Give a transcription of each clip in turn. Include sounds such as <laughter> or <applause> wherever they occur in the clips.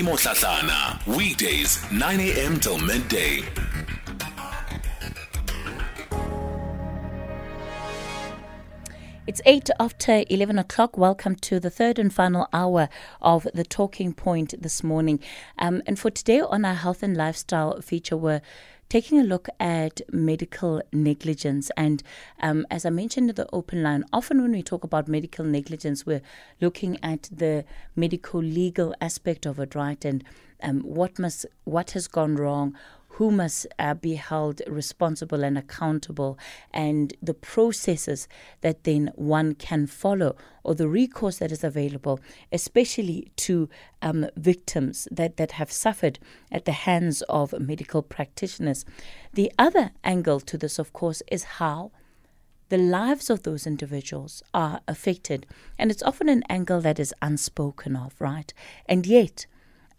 Motlatlana. Weekdays, 9 a.m. till midday. It's eight after 11 o'clock. Welcome to the third and final hour of the Talking Point this morning. Um, and for today on our health and lifestyle feature, we're taking a look at medical negligence. And um, as I mentioned in the open line, often when we talk about medical negligence, we're looking at the medical legal aspect of it, right? And um, what must what has gone wrong, who must uh, be held responsible and accountable, and the processes that then one can follow, or the recourse that is available, especially to um, victims that, that have suffered at the hands of medical practitioners. The other angle to this, of course, is how the lives of those individuals are affected. And it's often an angle that is unspoken of, right? And yet,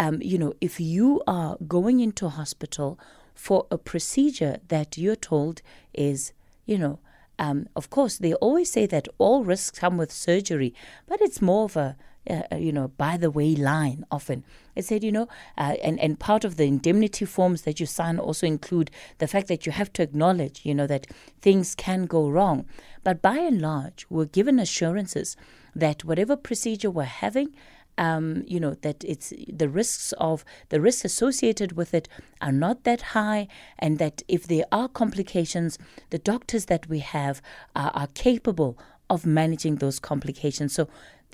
um, you know, if you are going into hospital for a procedure that you're told is, you know, um, of course, they always say that all risks come with surgery, but it's more of a, uh, you know, by the way line often. It said, you know, uh, and, and part of the indemnity forms that you sign also include the fact that you have to acknowledge, you know, that things can go wrong. But by and large, we're given assurances that whatever procedure we're having, um, you know that it's the risks of the risks associated with it are not that high, and that if there are complications, the doctors that we have are, are capable of managing those complications. So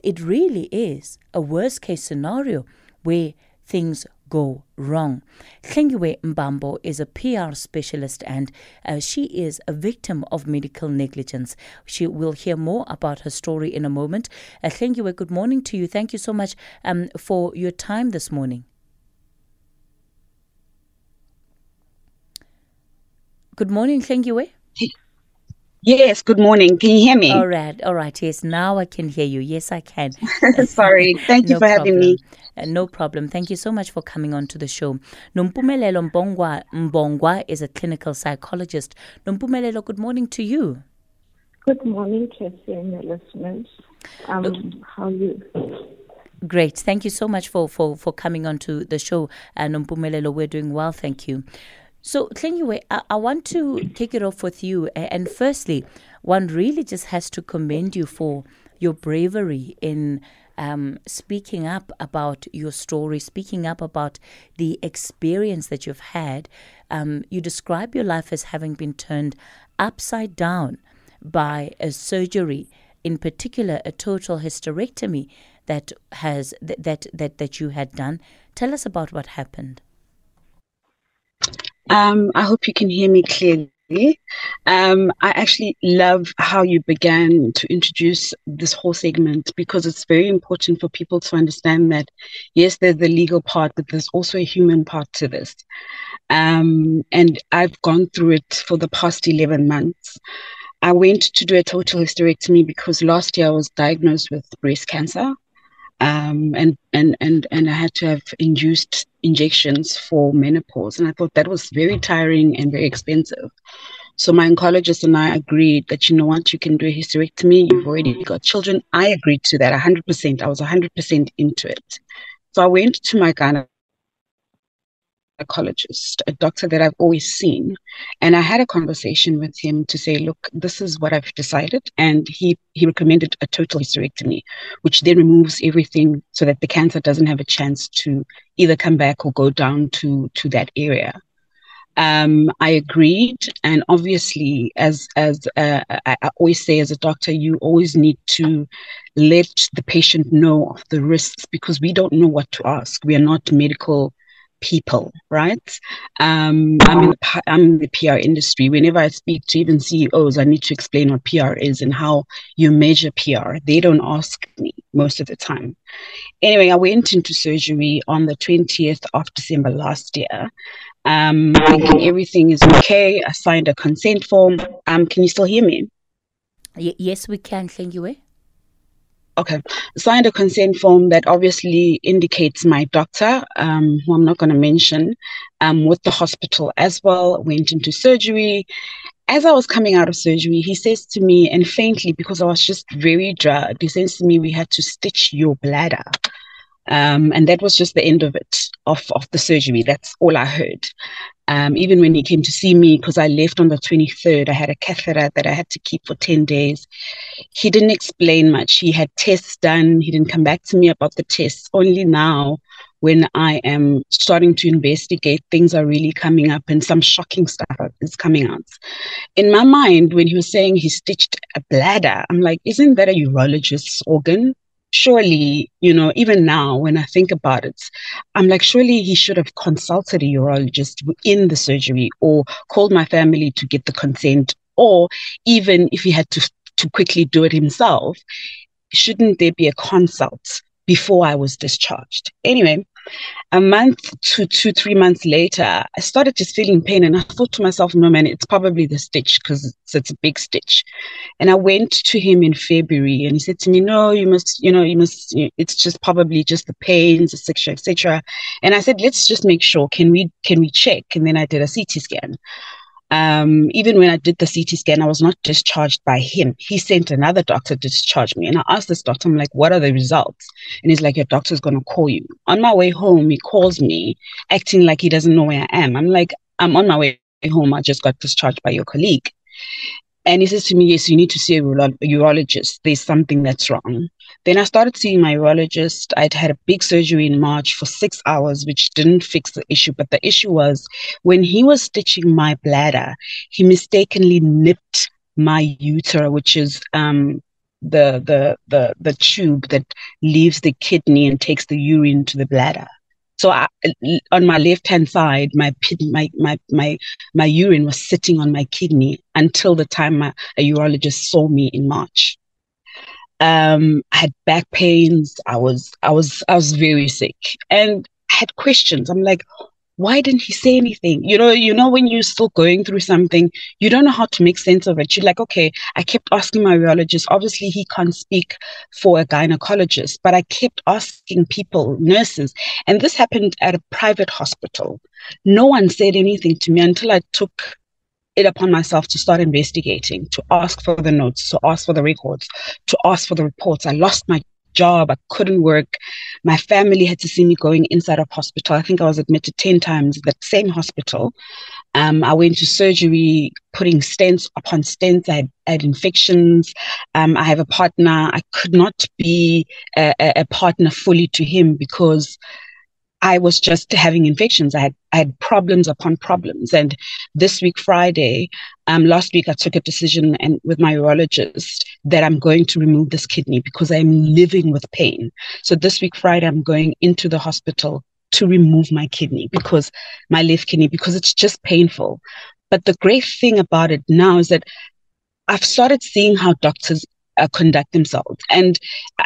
it really is a worst case scenario where things go wrong. Hlengiwe Mbambo is a PR specialist and uh, she is a victim of medical negligence. She will hear more about her story in a moment. Uh, good morning to you. Thank you so much um, for your time this morning. Good morning, Hlengiwe. Yes, good morning. Can you hear me? All right, all right. Yes, now I can hear you. Yes, I can. <laughs> <laughs> Sorry. Thank you No for having me. Uh, no problem. Thank you so much for coming on to the show. Nompumelelo Mbongwa, Mbongwa is a clinical psychologist. Nompumelelo, good morning to you. Good morning, Kathy and your listeners. Um, how are you? Great. Thank you so much for, for, for coming on to the show. Uh, Nompumelelo, we're doing well. Thank you. So, Hlengiwe, I, I want to kick it off with you. And firstly, one really just has to commend you for your bravery in um, speaking up about your story, speaking up about the experience that you've had. Um, you describe your life as having been turned upside down by a surgery, in particular, a total hysterectomy that has that that, that you had done. Tell us about what happened. Um, I hope you can hear me clearly. Um, I actually love how you began to introduce this whole segment because it's very important for people to understand that, yes, there's the legal part, but there's also a human part to this. Um, and I've gone through it for the past 11 months. I went to do a total hysterectomy because last year I was diagnosed with breast cancer. Um, and, and, and, and I had to have induced injections for menopause. And I thought that was very tiring and very expensive. So my oncologist and I agreed that, you know what, you can do a hysterectomy. You've already got children. I agreed to that 100%. I was 100% into it. So I went to my gynecologist, a doctor that I've always seen, and I had a conversation with him to say, look, this is what I've decided. And he, he recommended a total hysterectomy, which then removes everything so that the cancer doesn't have a chance to either come back or go down to, to that area. Um, I agreed, and obviously, as as uh, I, I always say, as a doctor, you always need to let the patient know of the risks because we don't know what to ask. We are not medical people, right? Um, I'm in the I'm in the PR industry. Whenever I speak to even CEOs, I need to explain what PR is and how you measure PR. They don't ask me most of the time. Anyway, I went into surgery on the 20th of December last year. Um, thinking everything is okay. I signed a consent form. Um, can you still hear me? Y- yes, we can. Thank you. eh? Okay. Signed a consent form that obviously indicates my doctor, um, who I'm not going to mention, um, with the hospital as well. Went into surgery. As I was coming out of surgery, he says to me, and faintly because I was just very drugged, he says to me, "We had to stitch your bladder." Um, and that was just the end of it, of, of the surgery. That's all I heard. Um, even when he came to see me, because I left on the 23rd, I had a catheter that I had to keep for 10 days. He didn't explain much. He had tests done. He didn't come back to me about the tests. Only now, when I am starting to investigate, things are really coming up and some shocking stuff is coming out. In my mind, when he was saying he stitched a bladder, I'm like, isn't that a urologist's organ? Surely, you know, even now when I think about it, I'm like, surely he should have consulted a urologist in the surgery or called my family to get the consent, or even if he had to to quickly do it himself, shouldn't there be a consult before I was discharged? Anyway, a month to two, three months later, I started just feeling pain. And I thought to myself, no, man, it's probably the stitch because it's, it's, a big stitch. And I went to him in February and he said to me, no, you must, you know, you must, it's just probably just the pains, etc., etc. And I said, let's just make sure. Can we, can we check? And then I did a CT scan. Um, even when I did the CT scan, I was not discharged by him. He sent another doctor to discharge me. And I asked this doctor, I'm like, what are the results? And he's like, your doctor's going to call you. On my way home, he calls me, acting like he doesn't know where I am. I'm like, I'm on my way home. I just got discharged by your colleague. And he says to me, Yes, you need to see a, uro- a urologist. There's something that's wrong. Then I started seeing my urologist. I'd had a big surgery in March for six hours, which didn't fix the issue. But the issue was when he was stitching my bladder, he mistakenly nipped my ureter, which is um, the the the the tube that leaves the kidney and takes the urine to the bladder. So I, on my left hand side, my, my my my my urine was sitting on my kidney until the time my, a urologist saw me in March. Um, I had back pains. I was I was I was very sick and I had questions. I'm like, why didn't he say anything? You know, you know, when you're still going through something, you don't know how to make sense of it. You're like, okay, I kept asking my urologist. Obviously, he can't speak for a gynecologist, but I kept asking people, nurses, and this happened at a private hospital. No one said anything to me until I took it upon myself to start investigating, to ask for the notes, to ask for the records, to ask for the reports. I lost my job. I couldn't work. My family had to see me going inside of hospital. I think I was admitted 10 times at that same hospital. Um, I went to surgery, putting stents upon stents. I had, had infections. Um, I have a partner. I could not be a, a partner fully to him because I was just having infections. I had I had problems upon problems. And this week, Friday, um, last week, I took a decision and with my urologist that I'm going to remove this kidney because I'm living with pain. So this week, Friday, I'm going into the hospital to remove my kidney because my left kidney because it's just painful. But the great thing about it now is that I've started seeing how doctors uh, conduct themselves. And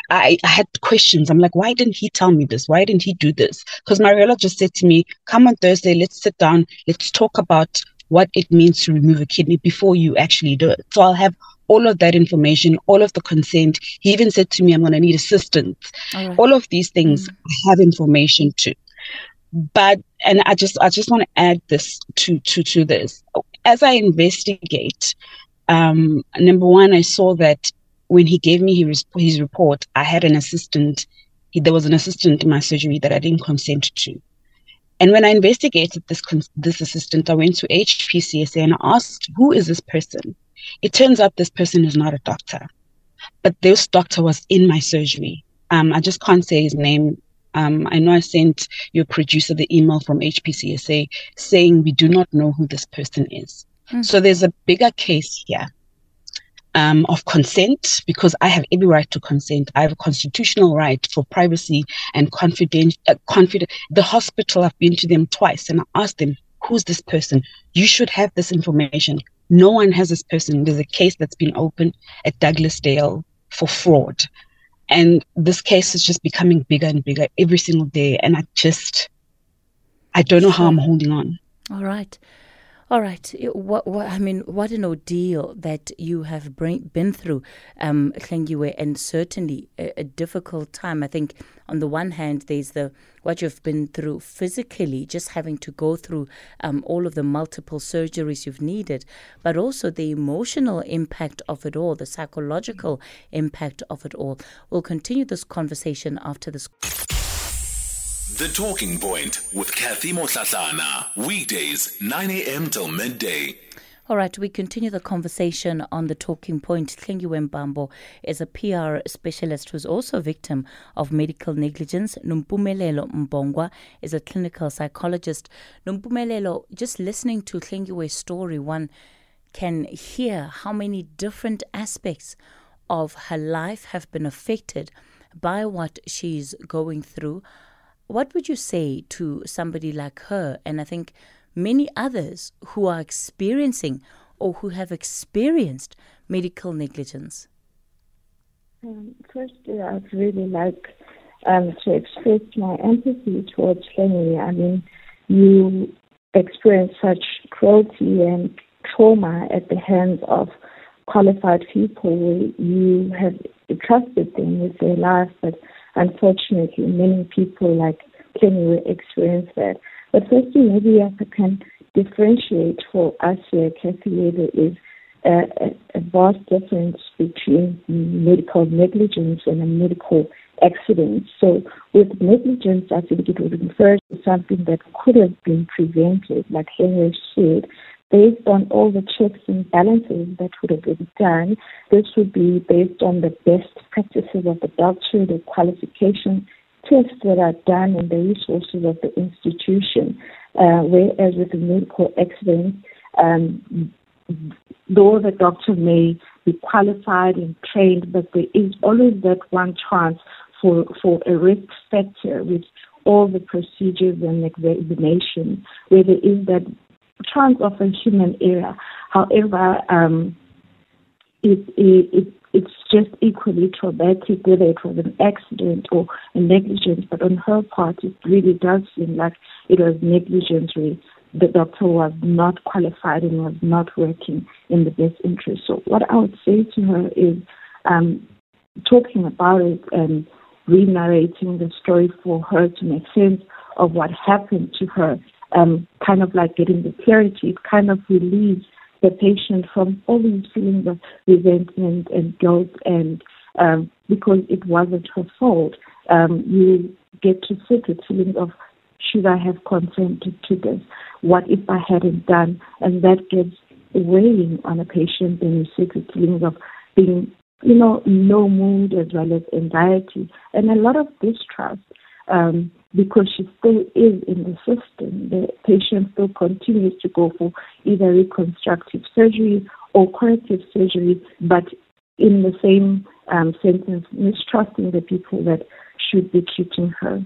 I, I, had questions. I'm like, why didn't he tell me this? Why didn't he do this? Because Mariella just said to me, come on Thursday, let's sit down, let's talk about what it means to remove a kidney before you actually do it. So I'll have all of that information, all of the consent. He even said to me, I'm going to need assistance. All, right. all of these things mm. I have information to. But and I just I just want to add this to to to this. As I investigate, um, number one, I saw that when he gave me his, his report, I had an assistant. He, there was an assistant in my surgery that I didn't consent to. And when I investigated this this assistant, I went to HPCSA and I asked, "Who is this person?" It turns out this person is not a doctor, but this doctor was in my surgery. Um, I just can't say his name. Um, I know I sent your producer the email from HPCSA saying we do not know who this person is. Mm. So there's a bigger case here um, of consent because I have every right to consent. I have a constitutional right for privacy and confident. Uh, confident. The hospital, I've been to them twice and I asked them, "Who's this person? You should have this information." No one has this person. There's a case that's been opened at Douglasdale for fraud, and this case is just becoming bigger and bigger every single day. And I just, I don't know how I'm holding on. All right. All right. What, what, I mean, what an ordeal that you have been through, um, and certainly a, a, difficult time. I think on the one hand, there's the what you've been through physically, just having to go through um, all of the multiple surgeries you've needed, but also the emotional impact of it all, the psychological impact of it all. We'll continue this conversation after this. The Talking Point with Kathy Motlatlana. Weekdays, 9 a.m. till midday. All right, we continue the conversation on the talking point. Hlengiwe Mbambo is a PR specialist who's also a victim of medical negligence. Nompumelelo Mbongwa is a clinical psychologist. Nompumelelo, just listening to Hlengiwe's story, one can hear how many different aspects of her life have been affected by what she's going through. What would you say to somebody like her? And I think many others who are experiencing or who have experienced medical negligence? Um, firstly, I'd really like um, to express my empathy towards Lenny. I mean, you experience such cruelty and trauma at the hands of qualified people you have trusted them with their life, but unfortunately, many people like Kenny will experience that. But firstly, maybe I can differentiate for us here, Kathy, there is a, a, a vast difference between medical negligence and a medical accident. So with negligence, I think it would refer to something that could have been prevented, like Henry said, based on all the checks and balances that would have been done. This would be based on the best practices of the doctor, the qualification tests that are done and the resources of the institution. Uh, whereas with a medical accident, um, though the doctor may be qualified and trained, but there is always that one chance for, for a risk factor with all the procedures and examination where there is that chance of a human error. However, um, it, it, it it's just equally traumatic, whether it was an accident or a negligence. But on her part, it really does seem like it was negligence where the doctor was not qualified and was not working in the best interest. So what I would say to her is um, talking about it and re-narrating the story for her to make sense of what happened to her, um, kind of like getting the clarity, it kind of relieves the patient from all these feelings of resentment and guilt and um, because it wasn't her fault, um, you get to sit with feelings of should I have consented to this? What if I hadn't done? And that gets weighing on a patient and you sit with feelings of being, you know, low mood as well as anxiety and a lot of distrust. Um, because she still is in the system. The patient still continues to go for either reconstructive surgery or corrective surgery, but in the same um, sentence, mistrusting the people that should be treating her.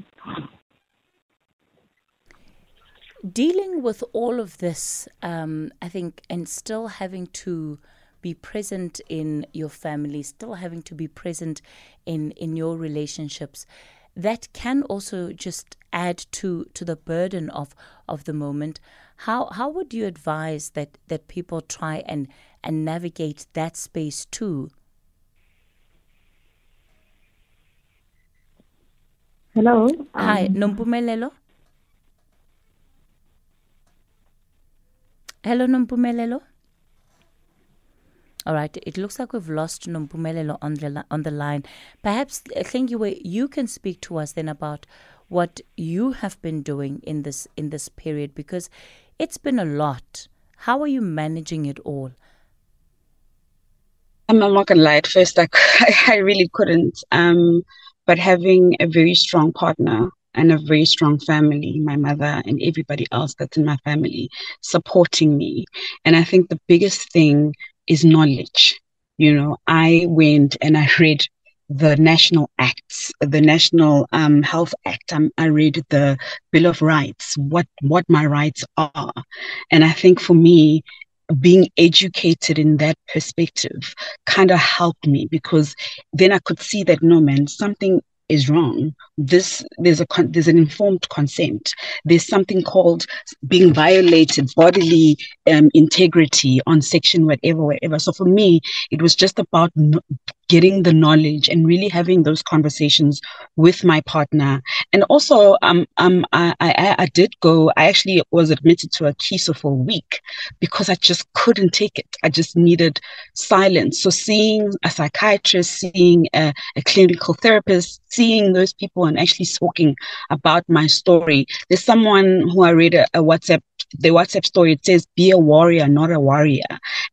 Dealing with all of this, um, I think, and still having to be present in your family, still having to be present in, in your relationships that can also just add to to the burden of of the moment. How how would you advise that that people try and and navigate that space too? Hello? Hi um, nompumelelo? Hello nompumelelo all right, it looks like we've lost Nompumelelo on the on the line. Perhaps Hlengiwe, you you can speak to us then about what you have been doing in this in this period because it's been a lot. How are you managing it all? I'm not gonna lie. At first, <laughs> I I really couldn't. Um, but having a very strong partner and a very strong family, my mother and everybody else that's in my family supporting me. And I think the biggest thing is knowledge. You know, I went and I read the national acts, the National um, Health Act. Um, I read the Bill of Rights, what what my rights are, and I think for me, being educated in that perspective kind of helped me because then I could see that no man, something is wrong. This there's a con- there's an informed consent. There's something called being violated bodily um, integrity on section whatever whatever. So for me, it was just about getting the knowledge and really having those conversations with my partner. And also, um, um, I, I, I did go, I actually was admitted to Akeso for a week because I just couldn't take it. I just needed silence. So seeing a psychiatrist, seeing a, a clinical therapist, seeing those people and actually talking about my story. There's someone who I read a, a WhatsApp the WhatsApp story, it says, be a warrior, not a warrior.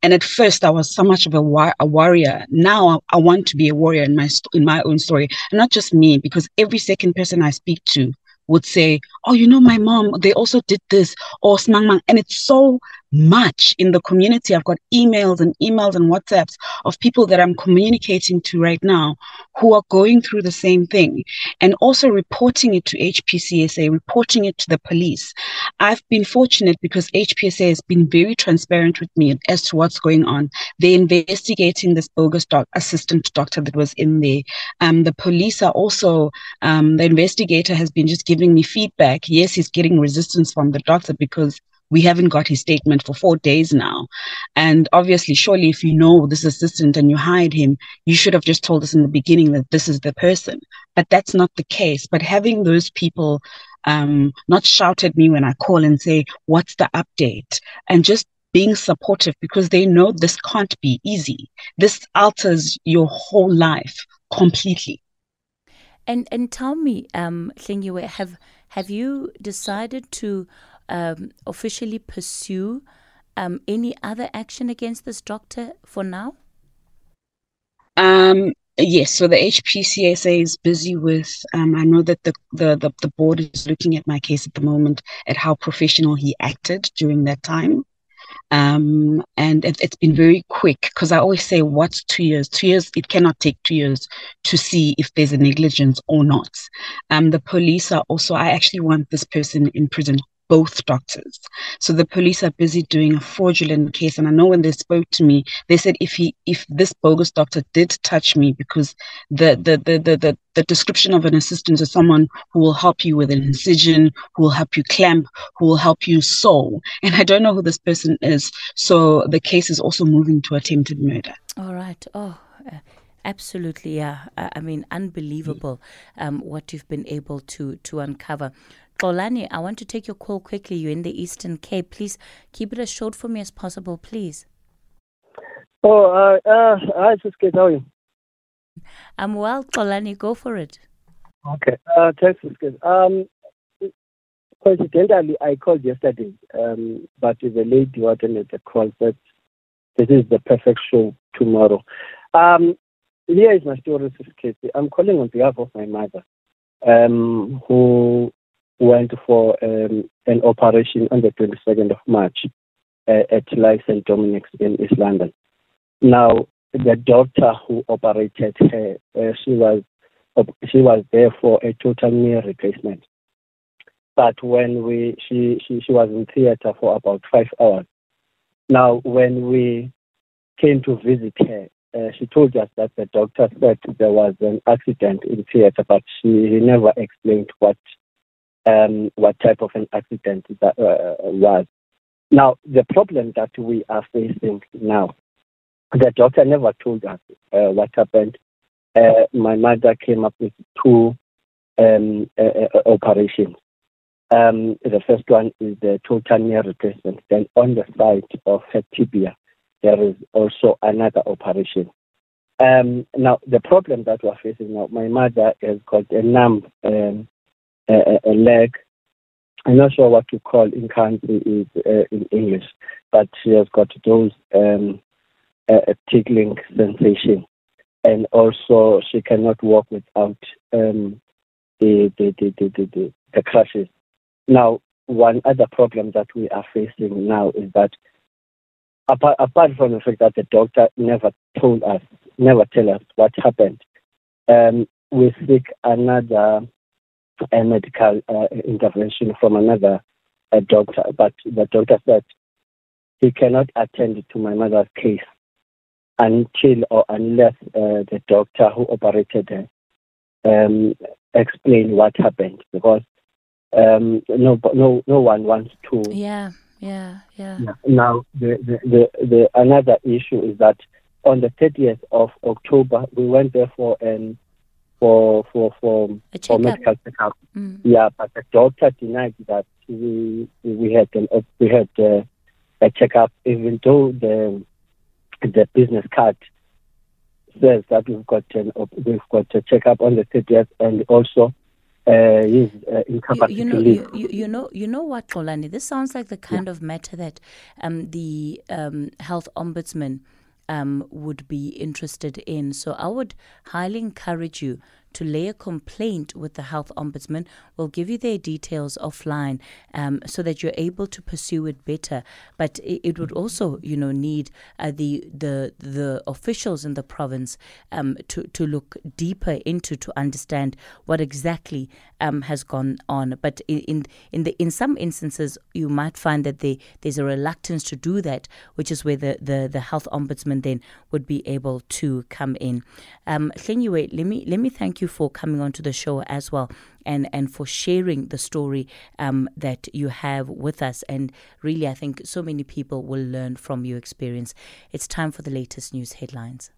And at first I was so much of a, war- a warrior. Now I, I, want to be a warrior in my, st- in my own story. And not just me, because every second person I speak to would say, oh, you know, my mom, they also did this, or smang mang. And it's so much in the community. I've got emails and emails and WhatsApps of people that I'm communicating to right now who are going through the same thing and also reporting it to HPCSA, reporting it to the police. I've been fortunate because HPSA has been very transparent with me as to what's going on. They're investigating this bogus doc- assistant doctor that was in there. Um, the police are also, um, the investigator has been just giving me feedback. Yes, he's getting resistance from the doctor because we haven't got his statement for four days now. And obviously, surely, if you know this assistant and you hired him, you should have just told us in the beginning that this is the person. But that's not the case. But having those people um, not shout at me when I call and say, What's the update? And just being supportive because they know this can't be easy. This alters your whole life completely. And and tell me, um, have have you decided to um, officially pursue um, any other action against this doctor for now? Um, yes, so the HPCSA is busy with. Um, I know that the, the, the the board is looking at my case at the moment at how professional he acted during that time. Um, and it, has been very quick because I always say, what's two years? Two years, it cannot take two years to see if there's a negligence or not. Um, the police are also, I actually want this person in prison both doctors. So the police are busy doing a fraudulent case. And I know when they spoke to me, they said if he if this bogus doctor did touch me, because the the the the, the, the description of an assistant is someone who will help you with an incision, who will help you clamp, who will help you sew. And I don't know who this person is. So the case is also moving to attempted murder. All right. Oh. Uh, absolutely, yeah. I mean, unbelievable um, what you've been able to to uncover. Xolani, I want to take your call quickly. You're in the Eastern Cape. Please keep it as short for me as possible, please. Oh, uh, uh, hi, Siskit. How are you? I'm well, Xolani. Go for it. Okay. Uh, thanks, Siskit. Um, coincidentally, I called yesterday, um, but the lady who attended the call said this is the perfect show tomorrow. Um, here is my story, Siskit. I'm calling on behalf of my mother, um, who went for um, an operation on the 22nd of March uh, at Life St. Dominic's in East London. Now, the doctor who operated her, uh, she was she was there for a total knee replacement. But when we she, she she was in theater for about five hours. Now, when we came to visit her, uh, she told us that the doctor said there was an accident in theater, but she never explained what um, what type of an accident that uh, was. Now, the problem that we are facing now, the doctor never told us uh, what happened. Uh, my mother came up with two um, uh, uh, operations. Um, the first one is the total knee replacement. Then on the side of her tibia, there is also another operation. Um, now, the problem that we're facing now, my mother has got a numb um, a, a leg. I'm not sure what to call in country is uh, in English, but she has got those um, a tickling sensation, and also she cannot walk without um, the, the, the, the, the, the, the crutches. Now, one other problem that we are facing now is that apart, apart from the fact that the doctor never told us, never tell us what happened, um, we seek another a medical uh, intervention from another uh, doctor, but the doctor said he cannot attend to my mother's case until or unless uh, the doctor who operated her um, explain what happened because um, no, no, no one wants to. Yeah, yeah, yeah. Now, the, the, the, the another issue is that on the 30th of October, we went there for an for for for, A for medical checkup. Mm. Yeah, but the doctor denied that we we had an we had uh, a checkup, even though the the business card says that we've got an we've got a checkup on the 30th, and also uh, his uh, You, incapacity you know, you, you, you know, you know what, Xolani? This sounds like the kind of matter that um, the um, health ombudsman um, would be interested in. So I would highly encourage you to lay a complaint with the health ombudsman. We'll give you their details offline um, so that you're able to pursue it better. But it, it would also, you know, need uh, the the the officials in the province um, to to look deeper into to understand what exactly um, has gone on. But in in the in some instances, you might find that they, there's a reluctance to do that, which is where the, the, the health ombudsman then would be able to come in. Um, let me let me thank you for coming onto the show as well. And, and for sharing the story um, that you have with us. And really, I think so many people will learn from your experience. It's time for the latest news headlines.